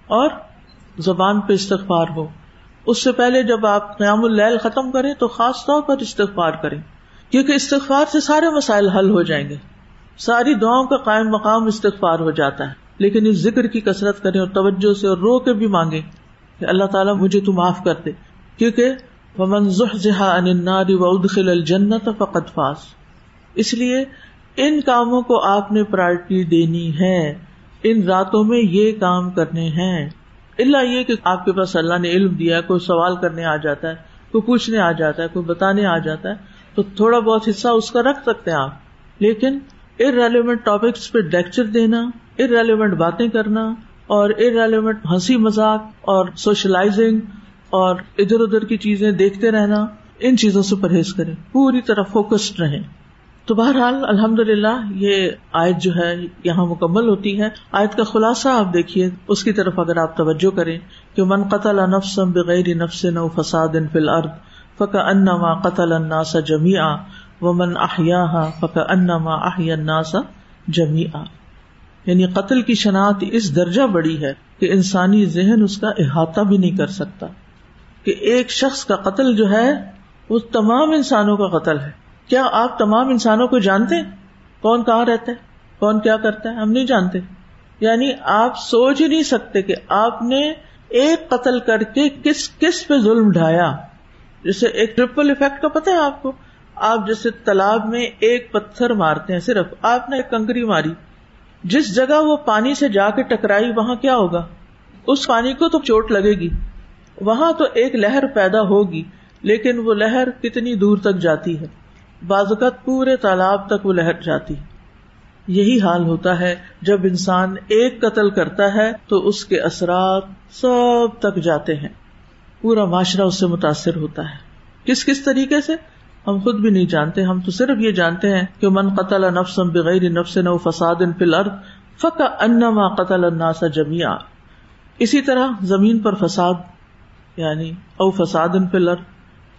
اور زبان پہ استغفار ہو۔ اس سے پہلے جب آپ قیام اللیل ختم کریں تو خاص طور پر استغفار کریں، کیونکہ استغفار سے سارے مسائل حل ہو جائیں گے۔ ساری دعاؤں کا قائم مقام استغفار ہو جاتا ہے۔ لیکن اس ذکر کی کثرت کریں اور توجہ سے اور رو کے بھی مانگے کہ اللہ تعالیٰ مجھے تو معاف کر دے۔ کیونکہ الجنت فقط فاس اس لیے ان کاموں کو آپ نے پرائرٹی دینی ہے۔ ان راتوں میں یہ کام کرنے ہیں۔ اللہ یہ کہ آپ کے پاس اللہ نے علم دیا کوئی سوال کرنے آ جاتا ہے، کوئی پوچھنے آ جاتا ہے، کوئی بتانے آ جاتا ہے، تو تھوڑا بہت حصہ اس کا رکھ سکتے ہیں آپ۔ لیکن ار ریلیونٹ ٹاپکس پہ لیکچر دینا ارریلیونٹ باتیں کرنا اور ارریلیونٹ ہنسی مذاق اور سوشلائزنگ اور ادھر ادھر کی چیزیں دیکھتے رہنا، ان چیزوں سے پرہیز کریں۔ پوری طرح فوکسڈ رہیں۔ تو بہرحال الحمد للہ یہ آیت جو ہے یہاں مکمل ہوتی ہے۔ آیت کا خلاصہ آپ دیکھیے، اس کی طرف اگر آپ توجہ کریں کہ من قتل نفسم بغیر نفس نو فساد فل ارد فک ان قتل الناس جمیا و من احیا فک ان احیا الناس جمیا یعنی قتل کی شناخت اس درجہ بڑی ہے کہ انسانی ذہن اس کا احاطہ بھی نہیں کر سکتا۔ کہ ایک شخص کا قتل جو ہے، وہ تمام انسانوں کا قتل ہے۔ کیا آپ تمام انسانوں کو جانتے ہیں کون کہاں رہتا ہے؟ کون کیا کرتا ہے؟ ہم نہیں جانتے۔ یعنی آپ سوچ ہی نہیں سکتے کہ آپ نے ایک قتل کر کے کس کس پہ ظلم ڈھایا۔ جیسے ایک ٹریپل افیکٹ کا پتا ہے آپ کو۔ آپ جیسے تالاب میں ایک پتھر مارتے ہیں صرف۔ آپ نے ایک کنکری ماری۔ جس جگہ وہ پانی سے جا کے ٹکرائی، وہاں کیا ہوگا؟ اس پانی کو تو چوٹ لگے گی۔ وہاں تو ایک لہر پیدا ہوگی، لیکن وہ لہر کتنی دور تک جاتی ہے؟ بازوقت پورے تالاب تک وہ لہر جاتی۔ یہی حال ہوتا ہے جب انسان ایک قتل کرتا ہے تو اس کے اثرات سب تک جاتے ہیں۔ پورا معاشرہ اس سے متاثر ہوتا ہے۔ کس کس طریقے سے؟ ہم خود بھی نہیں جانتے۔ ہم تو صرف یہ جانتے ہیں کہ من قتل نفسم بغیر نفس نو فساد ان فل فق انما قتل الناس جمیا اسی طرح زمین پر فساد یعنی او فساد ان فل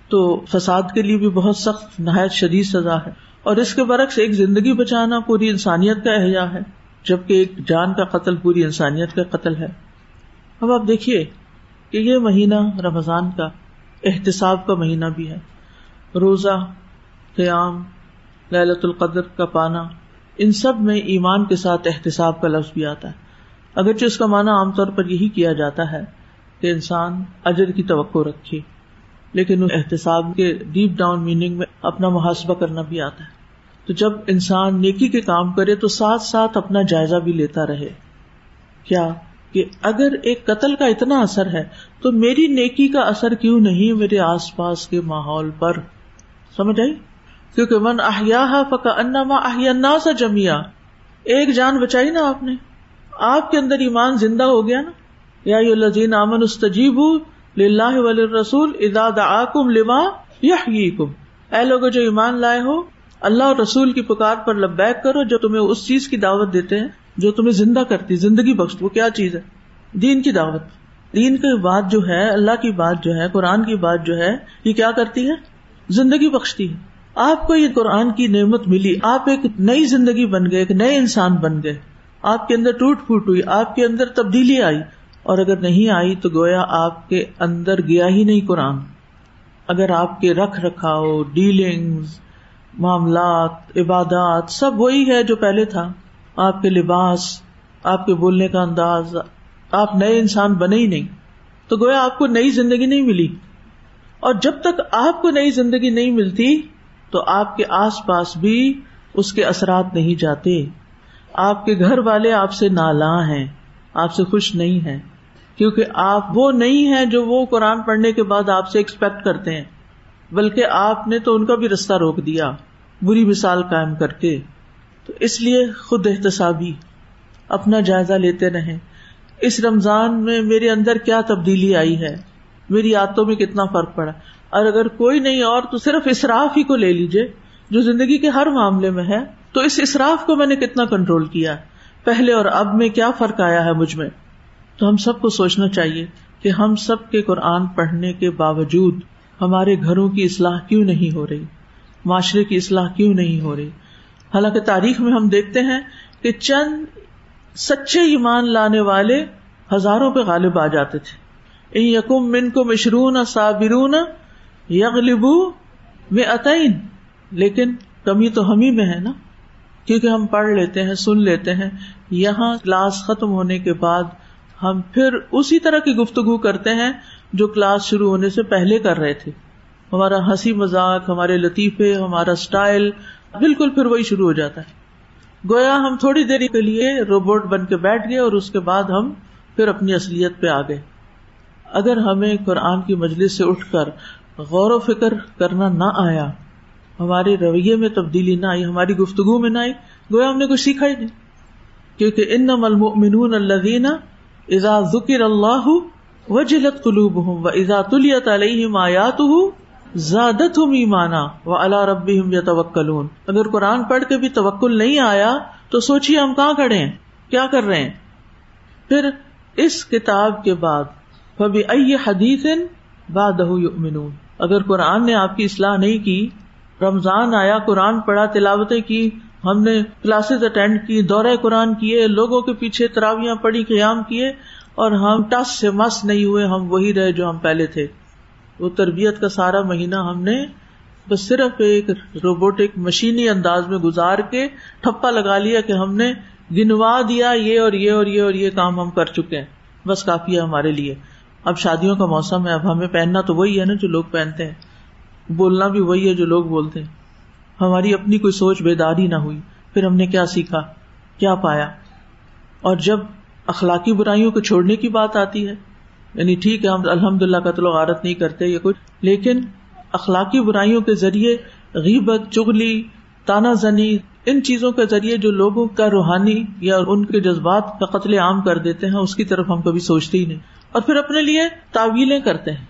تو فساد کے لیے بھی بہت سخت، نہایت شدید سزا ہے۔ اور اس کے برعکس ایک زندگی بچانا پوری انسانیت کا احجا ہے، جبکہ ایک جان کا قتل پوری انسانیت کا قتل ہے۔ اب آپ دیکھیے کہ یہ مہینہ رمضان کا احتساب کا مہینہ بھی ہے۔ روزہ، قیام للت القدر کا پانا، ان سب میں ایمان کے ساتھ احتساب کا لفظ بھی آتا ہے۔ اگرچہ اس کا معنی عام طور پر یہی کیا جاتا ہے کہ انسان اجر کی توقع رکھے۔ لیکن احتساب کے ڈیپ ڈاؤن میننگ میں اپنا محاسبہ کرنا بھی آتا ہے۔ تو جب انسان نیکی کے کام کرے تو ساتھ ساتھ اپنا جائزہ بھی لیتا رہے۔ کیا کہ اگر ایک قتل کا اتنا اثر ہے تو میری نیکی کا اثر کیوں نہیں میرے آس پاس کے ماحول پر؟ سمجھ آئی؟ کیونکہ من احیا فکا انما احیا سا جمیا ایک جان بچائی نا آپ نے۔ آپ کے اندر ایمان زندہ ہو گیا نا۔ یا لذین امن استجیب لاہ ولی رسول ادا دعاکم لما یحییکم۔ اے لوگ جو ایمان لائے ہو، اللہ اور رسول کی پکار پر لبیک کرو جو تمہیں اس چیز کی دعوت دیتے ہیں جو تمہیں زندہ کرتی، زندگی بخش۔ وہ کیا چیز ہے؟ دین کی دعوت۔ دین کی بات جو ہے، اللہ کی بات جو ہے، قرآن کی بات جو ہے، یہ کیا کرتی ہے؟ زندگی بخشتی ہے۔ آپ کو یہ قرآن کی نعمت ملی۔ آپ ایک نئی زندگی بن گئے، ایک نئے انسان بن گئے۔ آپ کے اندر ٹوٹ پھوٹ ہوئی، آپ کے اندر تبدیلی آئی۔ اور اگر نہیں آئی تو گویا آپ کے اندر گیا ہی نہیں قرآن۔ اگر آپ کے رکھ رکھاؤ ڈیلنگ معاملات، عبادات، سب وہی ہے جو پہلے تھا۔ آپ کے لباس، آپ کے بولنے کا انداز، آپ نئے انسان بنے ہی نہیں۔ تو گویا آپ کو نئی زندگی نہیں ملی۔ اور جب تک آپ کو نئی زندگی نہیں ملتی تو آپ کے آس پاس بھی اس کے اثرات نہیں جاتے۔ آپ کے گھر والے آپ سے نالا ہیں، آپ سے خوش نہیں ہے کیونکہ آپ وہ نہیں ہے جو وہ قرآن پڑھنے کے بعد آپ سے ایکسپیکٹ کرتے ہیں۔ بلکہ آپ نے تو ان کا بھی رستہ روک دیا، بری مثال قائم کر کے۔ تو اس لیے خود احتسابی، اپنا جائزہ لیتے رہے اس رمضان میں میرے اندر کیا تبدیلی آئی ہے؟ میری عادتوں میں کتنا فرق پڑا؟ اور اگر کوئی نہیں اور تو صرف اصراف ہی کو لے لیجیے جو زندگی کے ہر معاملے میں ہے۔ تو اس اصراف کو میں نے کتنا کنٹرول کیا؟ پہلے اور اب میں کیا فرق آیا ہے مجھ میں؟ تو ہم سب کو سوچنا چاہیے کہ ہم سب کے قرآن پڑھنے کے باوجود ہمارے گھروں کی اصلاح کیوں نہیں ہو رہی؟ معاشرے کی اصلاح کیوں نہیں ہو رہی؟ حالانکہ تاریخ میں ہم دیکھتے ہیں کہ چند سچے ایمان لانے والے ہزاروں پہ غالب آ جاتے تھے۔ ان یقم من کو مشرون صابرون یغلبو میں عطین لیکن کمی تو ہم ہی میں ہے نا؟ کیونکہ ہم پڑھ لیتے ہیں، سن لیتے ہیں۔ یہاں کلاس ختم ہونے کے بعد ہم پھر اسی طرح کی گفتگو کرتے ہیں جو کلاس شروع ہونے سے پہلے کر رہے تھے۔ ہمارا ہنسی مذاق، ہمارے لطیفے، ہمارا اسٹائل بالکل پھر وہی شروع ہو جاتا ہے۔ گویا ہم تھوڑی دیر کے لیے روبوٹ بن کے بیٹھ گئے اور اس کے بعد ہم پھر اپنی اصلیت پہ آ گئے۔ اگر ہمیں قرآن کی مجلس سے اٹھ کر غور و فکر کرنا نہ آیا، ہمارے رویے میں تبدیلی نہ آئی، ہماری گفتگو میں نہ آئی، گویا ہم نے کچھ سیکھا ہی نہیں۔ کیونکہ ان المؤمنون الذین اذا ذکر اللہ وجلت قلوبهم واذا تلیت علیہم آیاتہ زیادت ہم ایمانا و اللہ ربی ہم یا اگر قرآن پڑھ کے بھی توکل نہیں آیا تو سوچیے ہم کہاں کھڑے ہیں؟ کیا کر رہے ہیں؟ پھر اس کتاب کے بعد کبھی ائی حدیث باد اگر قرآن نے آپ کی اصلاح نہیں کی، رمضان آیا، قرآن پڑھا، تلاوتیں کی ہم نے کلاسز اٹینڈ کی، دورہ قرآن کیے، لوگوں کے پیچھے تراویاں پڑھی، قیام کیے، اور ہم ٹس سے مس نہیں ہوئے، ہم وہی رہے جو ہم پہلے تھے۔ وہ تربیت کا سارا مہینہ ہم نے بس صرف ایک روبوٹک مشینی انداز میں گزار کے ٹھپا لگا لیا کہ ہم نے گنوا دیا یہ اور یہ اور یہ اور یہ کام ہم کر چکے ہیں۔ بس کافی ہے ہمارے لیے۔ اب شادیوں کا موسم ہے، اب ہمیں پہننا تو وہی ہے نا جو لوگ پہنتے ہیں۔ بولنا بھی وہی ہے جو لوگ بولتے ہیں۔ ہماری اپنی کوئی سوچ بیداری نہ ہوئی۔ پھر ہم نے کیا سیکھا؟ کیا پایا؟ اور جب اخلاقی برائیوں کو چھوڑنے کی بات آتی ہے یعنی ٹھیک ہے، ہم الحمد للہ کا تو غارت نہیں کرتے یا کچھ، لیکن اخلاقی برائیوں کے ذریعے غیبت چگلی تانا زنی، ان چیزوں کے ذریعے جو لوگوں کا روحانی یا ان کے جذبات کا قتل عام کر دیتے ہیں، اس کی طرف ہم کبھی سوچتے ہی نہیں۔ اور پھر اپنے لیے تعویلیں کرتے ہیں۔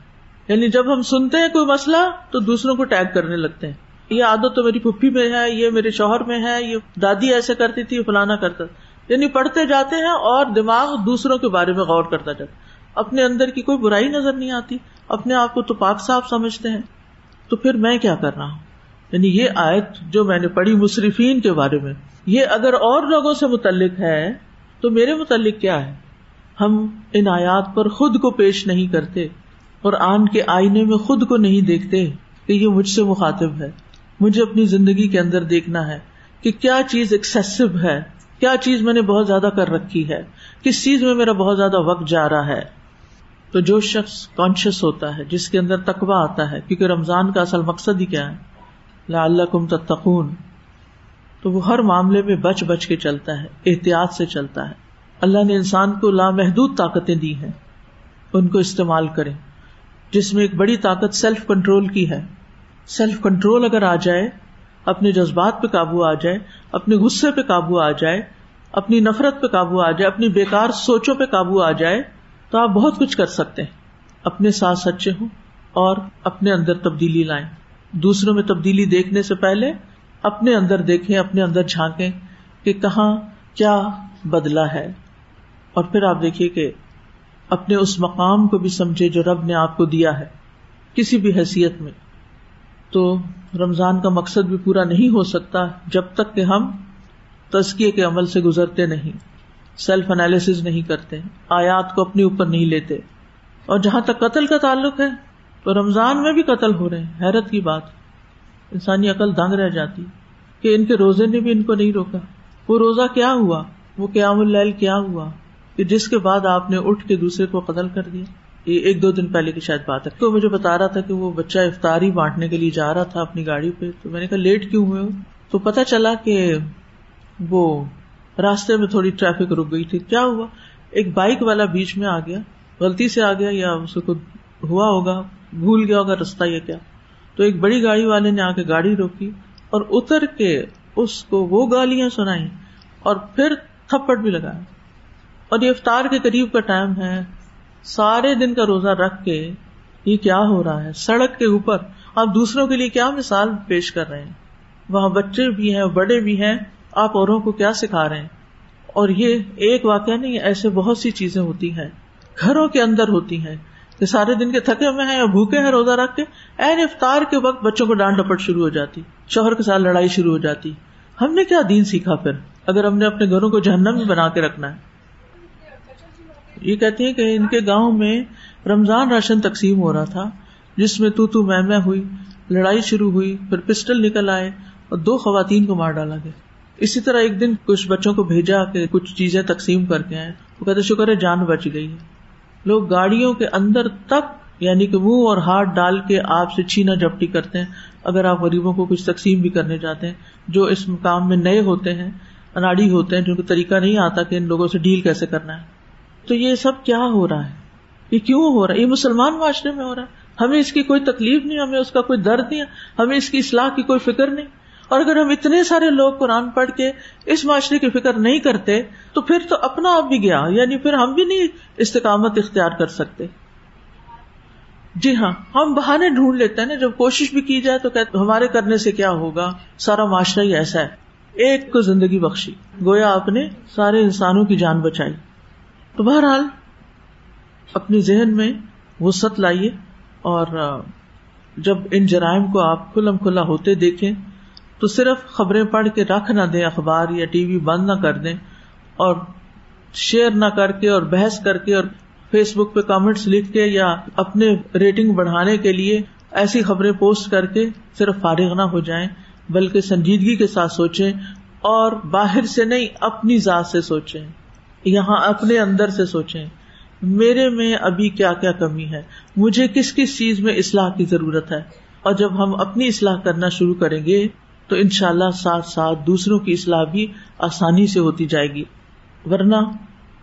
یعنی جب ہم سنتے ہیں کوئی مسئلہ، تو دوسروں کو ٹیگ کرنے لگتے ہیں۔ یہ عادت تو میری پھپھی میں ہے، یہ میرے شوہر میں ہے، یہ دادی ایسے کرتی تھی فلانا کرتا یعنی پڑھتے جاتے ہیں اور دماغ دوسروں کے بارے میں غور کرتا جاتا اپنے اندر کی کوئی برائی نظر نہیں آتی، اپنے آپ کو تو پاک صاف سمجھتے ہیں۔ تو پھر میں کیا کر رہا ہوں؟ یعنی یہ آیت جو میں نے پڑھی مصرفین کے بارے میں، یہ اگر اور لوگوں سے متعلق ہے، تو میرے متعلق کیا ہے؟ ہم ان آیات پر خود کو پیش نہیں کرتے اور آن کے آئینے میں خود کو نہیں دیکھتے کہ یہ مجھ سے مخاطب ہے۔ مجھے اپنی زندگی کے اندر دیکھنا ہے کہ کیا چیز ایکسیسو ہے، کیا چیز میں نے بہت زیادہ کر رکھی ہے، کس چیز میں میرا بہت زیادہ وقت جا رہا ہے۔ تو جو شخص کانشیس ہوتا ہے، جس کے اندر تقوا آتا ہے، کیونکہ رمضان کا اصل مقصد ہی کیا ہے؟ لا اللہ کم تتقون۔ تو وہ ہر معاملے میں بچ بچ کے چلتا ہے، احتیاط سے چلتا ہے۔ اللہ نے انسان کو لامحدود طاقتیں دی ہیں، ان کو استعمال کرے جس میں ایک بڑی طاقت سیلف کنٹرول کی ہے۔ سیلف کنٹرول اگر آ جائے، اپنے جذبات پہ قابو آ جائے، اپنے غصے پہ قابو آ جائے، اپنی نفرت پہ قابو آ جائے، اپنی بےکار سوچوں پہ قابو آ جائے، تو آپ بہت کچھ کر سکتے ہیں۔ اپنے ساتھ سچے ہوں اور اپنے اندر تبدیلی لائیں۔ دوسروں میں تبدیلی دیکھنے سے پہلے اپنے اندر دیکھیں، اپنے اندر جھانکیں کہ کہاں کیا بدلا ہے۔ اور پھر آپ دیکھیے کہ اپنے اس مقام کو بھی سمجھے جو رب نے آپ کو دیا ہے، کسی بھی حیثیت میں۔ تو رمضان کا مقصد بھی پورا نہیں ہو سکتا جب تک کہ ہم تزکیے کے عمل سے گزرتے نہیں سیلف انالیس نہیں کرتے، آیات کو اپنے اوپر نہیں لیتے۔ اور جہاں تک قتل کا تعلق ہے، تو رمضان میں بھی قتل ہو رہے ہیں، حیرت کی بات۔ انسانی عقل دنگ رہ جاتی کہ ان کے روزے نے بھی ان کو نہیں روکا۔ وہ روزہ کیا ہوا؟ وہ قیام اللیل کیا ہوا؟ کہ جس کے بعد آپ نے اٹھ کے دوسرے کو قتل کر دیا۔ یہ ایک دو دن پہلے کی شاید بات ہے۔ تو مجھے بتا رہا تھا کہ وہ بچہ افطاری بانٹنے کے لیے جا رہا تھا اپنی گاڑی پہ، تو میں نے کہا، لیٹ کیوں ہوئے تو پتا چلا کہ وہ راستے میں تھوڑی ٹریفک رک گئی تھی۔ کیا ہوا؟ ایک بائک والا بیچ میں آ گیا۔ غلطی سے آ گیا یا اس کو ہوا ہوگا، بھول گیا ہوگا رستہ یا کیا؟ تو ایک بڑی گاڑی والے نے آ کے گاڑی روکی اور اتر کے اس کو وہ گالیاں سنائی اور پھر تھپڑ بھی لگایا۔ اور یہ افطار کے قریب کا ٹائم ہے۔ سارے دن کا روزہ رکھ کے یہ کیا ہو رہا ہے؟ سڑک کے اوپر آپ دوسروں کے لیے کیا مثال پیش کر رہے ہیں؟ وہاں بچے بھی ہیں، بڑے بھی ہیں، آپ اوروں کو کیا سکھا رہے ہیں؟ اور یہ ایک واقعہ نہیں، ایسے بہت سی چیزیں ہوتی ہیں، گھروں کے اندر ہوتی ہیں، کہ سارے دن کے تھکے ہوئے ہیں یا بھوکے ہیں روزہ رکھ کے این افطار کے وقت بچوں کو ڈانٹ ڈپٹ شروع ہو جاتی، شوہر کے ساتھ لڑائی شروع ہو جاتی۔ ہم نے کیا دین سیکھا پھر؟ اگر ہم نے اپنے گھروں کو جہنم بھی بنا کے رکھنا ہے۔ یہ کہتی ہیں کہ ان کے گاؤں میں رمضان راشن تقسیم ہو رہا تھا، جس میں تو تو میں میں ہوئی، لڑائی شروع ہوئی، پھر پسٹل نکل آئے اور دو خواتین کو مار ڈالا گیا۔ اسی طرح ایک دن کچھ بچوں کو بھیجا کہ کچھ چیزیں تقسیم کر کے آئے وہ کہتے شکر ہے، جان بچ گئی ہے۔ لوگ گاڑیوں کے اندر تک یعنی کہ منہ اور ہاتھ ڈال کے آپ سے چھینا جپٹی کرتے ہیں، اگر آپ غریبوں کو کچھ تقسیم بھی کرنے جاتے ہیں، جو اس مقام میں نئے ہوتے ہیں، اناڑی ہوتے ہیں، جن کو طریقہ نہیں آتا کہ ان لوگوں سے ڈیل کیسے کرنا ہے۔ تو یہ سب کیا ہو رہا ہے؟ یہ کیوں ہو رہا ہے؟ یہ مسلمان معاشرے میں ہو رہا ہے۔ ہمیں اس کی کوئی تکلیف نہیں، ہمیں اس کا کوئی درد نہیں، ہمیں اس کی اصلاح کی کوئی فکر نہیں۔ اور اگر ہم اتنے سارے لوگ قرآن پڑھ کے اس معاشرے کی فکر نہیں کرتے، تو پھر تو اپنا آپ بھی گیا یعنی پھر ہم بھی نہیں استقامت اختیار کر سکتے۔ جی ہاں ہم بہانے ڈھونڈ لیتے ہیں نا، جب کوشش بھی کی جائے تو ہمارے کرنے سے کیا ہوگا؟ سارا معاشرہ ہی ایسا ہے۔ ایک کو زندگی بخشی۔ گویا آپ نے سارے انسانوں کی جان بچائی۔ تو بہرحال اپنی ذہن میں وسط لائیے اور جب ان جرائم کو آپ کھلم کھلا ہوتے دیکھیں تو صرف خبریں پڑھ کے رکھ نہ دیں، اخبار یا ٹی وی بند نہ کر دیں اور شیئر نہ کر کے اور بحث کر کے اور فیس بک پہ کامنٹس لکھ کے یا اپنے ریٹنگ بڑھانے کے لیے ایسی خبریں پوسٹ کر کے صرف فارغ نہ ہو جائیں، بلکہ سنجیدگی کے ساتھ سوچیں اور باہر سے نہیں، اپنی ذات سے سوچیں۔ یہاں اپنے اندر سے سوچیں، میرے میں ابھی کیا کیا کمی ہے؟ مجھے کس کس چیز میں اصلاح کی ضرورت ہے؟ اور جب ہم اپنی اصلاح کرنا شروع کریں گے، تو ان شاء اللہ ساتھ ساتھ دوسروں کی اصلاح بھی آسانی سے ہوتی جائے گی۔ ورنہ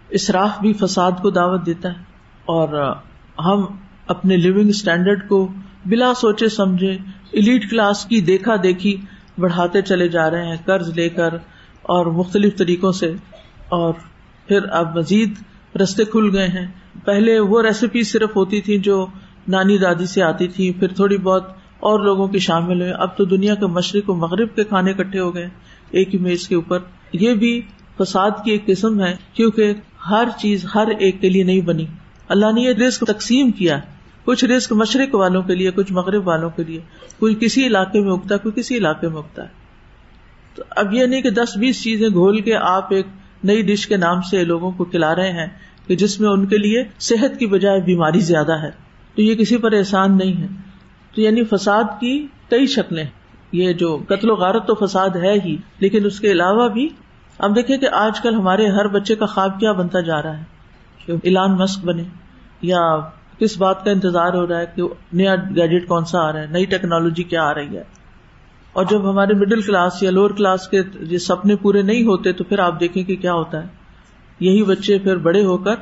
اسراف بھی فساد کو دعوت دیتا ہے۔ اور ہم اپنے لونگ اسٹینڈرڈ کو بلا سوچے سمجھے ایلیٹ کلاس کی دیکھا دیکھی بڑھاتے چلے جا رہے ہیں، قرض لے کر اور مختلف طریقوں سے۔ اور پھر اب مزید رستے کھل گئے ہیں۔ پہلے وہ ریسیپی صرف ہوتی تھی جو نانی دادی سے آتی تھی پھر تھوڑی بہت اور لوگوں کی شامل ہوئے۔ اب تو دنیا کے مشرق و مغرب کے کھانے کٹھے ہو گئے، ایک ہی میز کے اوپر۔ یہ بھی فساد کی ایک قسم ہے، کیونکہ ہر چیز ہر ایک کے لیے نہیں بنی۔ اللہ نے یہ رسک تقسیم کیا۔ کچھ رسک مشرق والوں کے لیے، کچھ مغرب والوں کے لیے۔ کوئی کسی علاقے میں اگتا ہے، کوئی کسی علاقے میں اگتا ہے۔ تو اب یہ نہیں کہ دس بیس چیزیں گھول کے آپ ایک نئی ڈش کے نام سے لوگوں کو کھلا رہے ہیں کہ جس میں ان کے لیے صحت کی بجائے بیماری زیادہ ہے۔ تو یہ کسی پر احسان نہیں ہے۔ تو یعنی فساد کی کئی شکلیں۔ یہ جو قتل و غارت تو فساد ہے ہی، لیکن اس کے علاوہ بھی اب دیکھیں کہ آج کل ہمارے ہر بچے کا خواب کیا بنتا جا رہا ہے۔ کہ اعلان مسک بنے یا کس بات کا انتظار ہو رہا ہے کہ نیا گیجٹ کون سا آ رہا ہے، نئی ٹیکنالوجی کیا آ رہی ہے۔ اور جب ہمارے مڈل کلاس یا لوور کلاس کے یہ سپنے پورے نہیں ہوتے تو پھر آپ دیکھیں کہ کیا ہوتا ہے۔ یہی بچے پھر بڑے ہو کر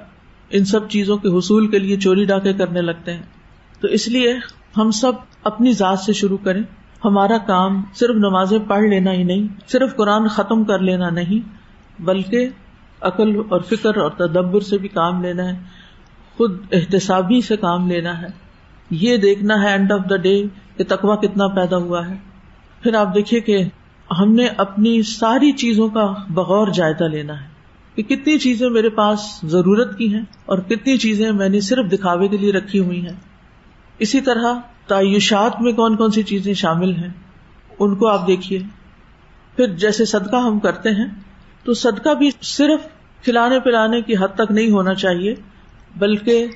ان سب چیزوں کے حصول کے لیے چوری ڈاکے کرنے لگتے ہیں۔ تو اس لیے ہم سب اپنی ذات سے شروع کریں۔ ہمارا کام صرف نمازیں پڑھ لینا ہی نہیں، صرف قرآن ختم کر لینا نہیں، بلکہ عقل اور فکر اور تدبر سے بھی کام لینا ہے، خود احتسابی سے کام لینا ہے۔ یہ دیکھنا ہے اینڈ آف دا ڈے کہ تقوا کتنا پیدا ہوا ہے۔ پھر آپ دیکھیے کہ ہم نے اپنی ساری چیزوں کا بغور جائزہ لینا ہے کہ کتنی چیزیں میرے پاس ضرورت کی ہیں اور کتنی چیزیں میں نے صرف دکھاوے کے لیے رکھی ہوئی ہیں۔ اسی طرح تعیشات میں کون کون سی چیزیں شامل ہیں؟ ان کو آپ دیکھیے۔ پھر جیسے صدقہ ہم کرتے ہیں، تو صدقہ بھی صرف کھلانے پلانے کی حد تک نہیں ہونا چاہیے، بلکہ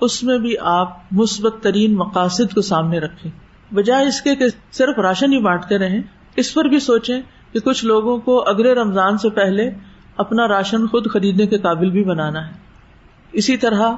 اس میں بھی آپ مثبت ترین مقاصد کو سامنے رکھیں۔ بجائے اس کے کہ صرف راشن ہی بانٹتے رہیں، اس پر بھی سوچیں کہ کچھ لوگوں کو اگلے رمضان سے پہلے اپنا راشن خود خریدنے کے قابل بھی بنانا ہے۔ اسی طرح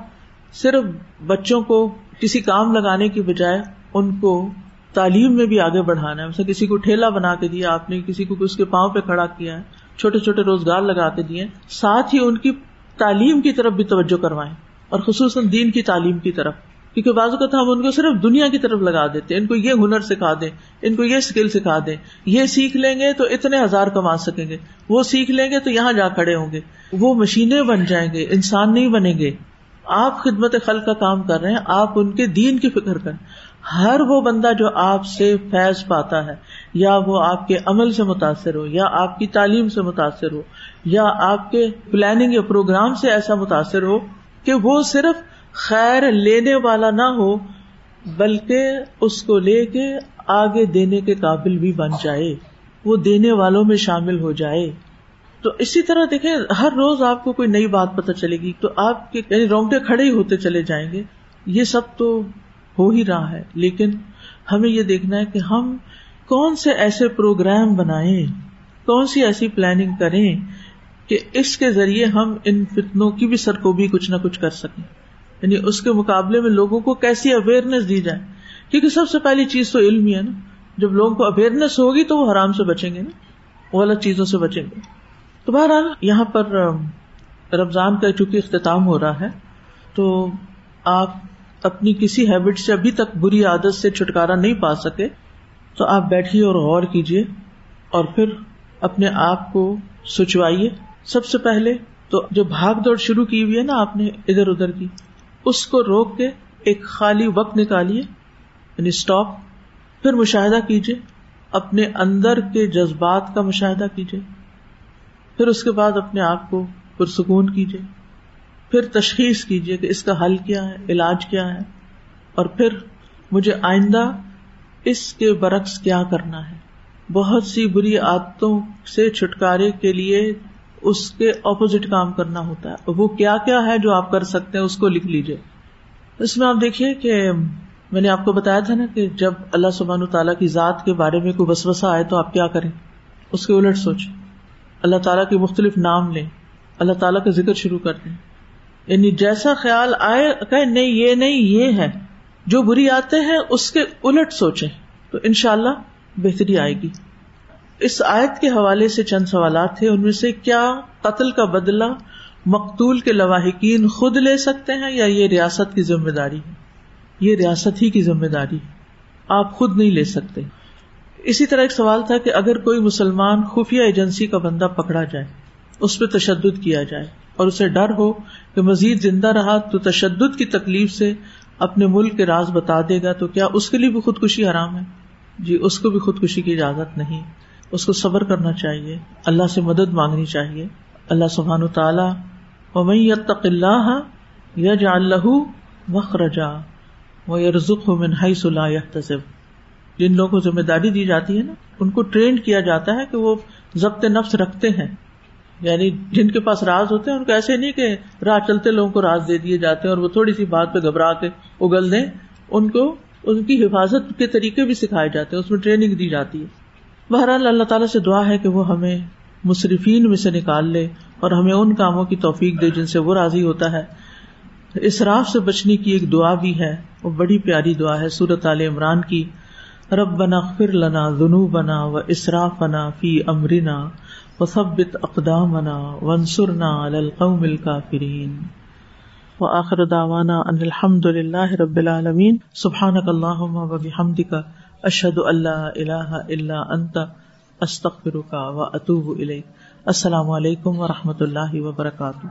صرف بچوں کو کسی کام لگانے کی بجائے ان کو تعلیم میں بھی آگے بڑھانا ہے۔ کسی کو ٹھیلا بنا کے دیا آپ نے، کسی کو اس کے پاؤں پہ کھڑا کیا ہے، چھوٹے چھوٹے روزگار لگا کے دیے ساتھ ہی ان کی تعلیم کی طرف بھی توجہ کروائیں اور خصوصاً دین کی تعلیم کی طرف۔ کیونکہ بعض اوقات ہم ان کو صرف دنیا کی طرف لگا دیتے ان کو یہ ہنر سکھا دیں، ان کو یہ اسکل سکھا دیں، یہ سیکھ لیں گے تو اتنے ہزار کما سکیں گے، وہ سیکھ لیں گے تو یہاں جا کھڑے ہوں گے، وہ مشینیں بن جائیں گے، انسان نہیں بنیں گے۔ آپ خدمت خل کا کام کر رہے ہیں، آپ ان کے دین کی فکر کریں۔ ہر وہ بندہ جو آپ سے فیض پاتا ہے، یا وہ آپ کے عمل سے متاثر ہو، یا آپ کی تعلیم سے متاثر ہو، یا آپ کے پلاننگ یا پروگرام سے ایسا متاثر ہو کہ وہ صرف خیر لینے والا نہ ہو، بلکہ اس کو لے کے آگے دینے کے قابل بھی بن جائے، وہ دینے والوں میں شامل ہو جائے۔ تو اسی طرح دیکھیں، ہر روز آپ کو کوئی نئی بات پتہ چلے گی، تو آپ کے یعنی رونگٹے کھڑے ہی ہوتے چلے جائیں گے۔ یہ سب تو ہو ہی رہا ہے، لیکن ہمیں یہ دیکھنا ہے کہ ہم کون سے ایسے پروگرام بنائیں، کون سی ایسی پلاننگ کریں کہ اس کے ذریعے ہم ان فتنوں کی بھی سرکوبی کچھ نہ کچھ کر سکیں۔ یعنی اس کے مقابلے میں لوگوں کو کیسی اویئرنیس دی جائے؟ کیونکہ سب سے پہلی چیز تو علم ہی ہے نا۔ جب لوگوں کو اویئرنیس ہوگی تو وہ حرام سے بچیں گے نا۔ وہ الگ چیزوں سے بچیں گے۔ تو بہرحال یہاں پر رمضان کا چونکہ اختتام ہو رہا ہے، تو آپ اپنی کسی ہیبٹ سے ابھی تک بری عادت سے چھٹکارا نہیں پا سکے۔ تو آپ بیٹھیے اور غور کیجیے اور پھر اپنے آپ کو سوچوائیے۔ سب سے پہلے تو جو بھاگ دوڑ شروع کی ہوئی ہے نا آپ نے ادھر ادھر کی اس کو روک کے ایک خالی وقت نکالیے یعنی اسٹاپ پھر مشاہدہ کیجیے، اپنے اندر کے جذبات کا مشاہدہ کیجیے، پھر اس کے بعد اپنے آپ کو پرسکون کیجیے، پھر تشخیص کیجیے کہ اس کا حل کیا ہے، علاج کیا ہے، اور پھر مجھے آئندہ اس کے برعکس کیا کرنا ہے۔ بہت سی بری عادتوں سے چھٹکارے کے لیے اس کے اپوزٹ کام کرنا ہوتا ہے۔ وہ کیا کیا ہے جو آپ کر سکتے ہیں اس کو لکھ لیجیے اس میں آپ دیکھیے کہ میں نے آپ کو بتایا تھا نا کہ جب اللہ سبحان تعالیٰ کی ذات کے بارے میں کوئی وسوسا آئے تو آپ کیا کریں؟ اس کے الٹ سوچیں۔ اللہ تعالیٰ کے مختلف نام لیں۔ اللہ تعالیٰ کا ذکر شروع کر دیں۔ یعنی جیسا خیال آئے کہ نہیں، یہ نہیں، یہ ہے۔ جو بری آتے ہیں اس کے الٹ سوچیں۔ تو ان شاء اللہ بہتری آئے گی۔ اس آیت کے حوالے سے چند سوالات تھے ان میں سے کیا قتل کا بدلہ مقتول کے لواحقین خود لے سکتے ہیں یا یہ ریاست کی ذمہ داری ہے؟ یہ ریاست ہی کی ذمہ داری آپ خود نہیں لے سکتے۔ اسی طرح ایک سوال تھا کہ اگر کوئی مسلمان خفیہ ایجنسی کا بندہ پکڑا جائے، اس پہ تشدد کیا جائے اور اسے ڈر ہو کہ مزید زندہ رہا تو تشدد کی تکلیف سے اپنے ملک کے راز بتا دے گا، تو کیا اس کے لیے بھی خودکشی حرام ہے؟ جی اس کو بھی خودکشی کی اجازت نہیں۔ اس کو صبر کرنا چاہیے، اللہ سے مدد مانگنی چاہیے۔ اللہ سبحان و تعالیٰ ومتق اللہ یج اللہ مخرجا و یرزق من حیث لا يحتسب۔ جن لوگوں کو ذمہ داری دی جاتی ہے نا، ان کو ٹرینڈ کیا جاتا ہے کہ وہ ضبط نفس رکھتے ہیں۔ یعنی جن کے پاس راز ہوتے ہیں، ان کو ایسے نہیں کہ راہ چلتے لوگوں کو راز دے دیے جاتے ہیں اور وہ تھوڑی سی بات پہ گھبرا کے اگل دیں، ان کو ان کی حفاظت کے طریقے بھی سکھائے جاتے ہیں، اس میں ٹریننگ دی جاتی ہے۔ بہرحال اللہ تعالیٰ سے دعا ہے کہ وہ ہمیں مصرفین میں سے نکال لے اور ہمیں ان کاموں کی توفیق دے جن سے وہ راضی ہوتا ہے۔ اسراف سے بچنے کی ایک دعا بھی ہے۔ وہ بڑی پیاری دعا ہے سورت عال عمران کی۔ رب بنا فر لنا ذنو بنا و اسراف بنا فی امرنا و سبت اقدام ونسرنا القوم الکافرین و آخر داوانا ان الحمد للہ رب العالمین۔ سبحانک اللہم و بحمدک۔ اشد اللہ اللہ اللہ انت استخر کا و اطوب الیک۔ السلام علیکم و رحمۃ اللہ وبرکاتہ۔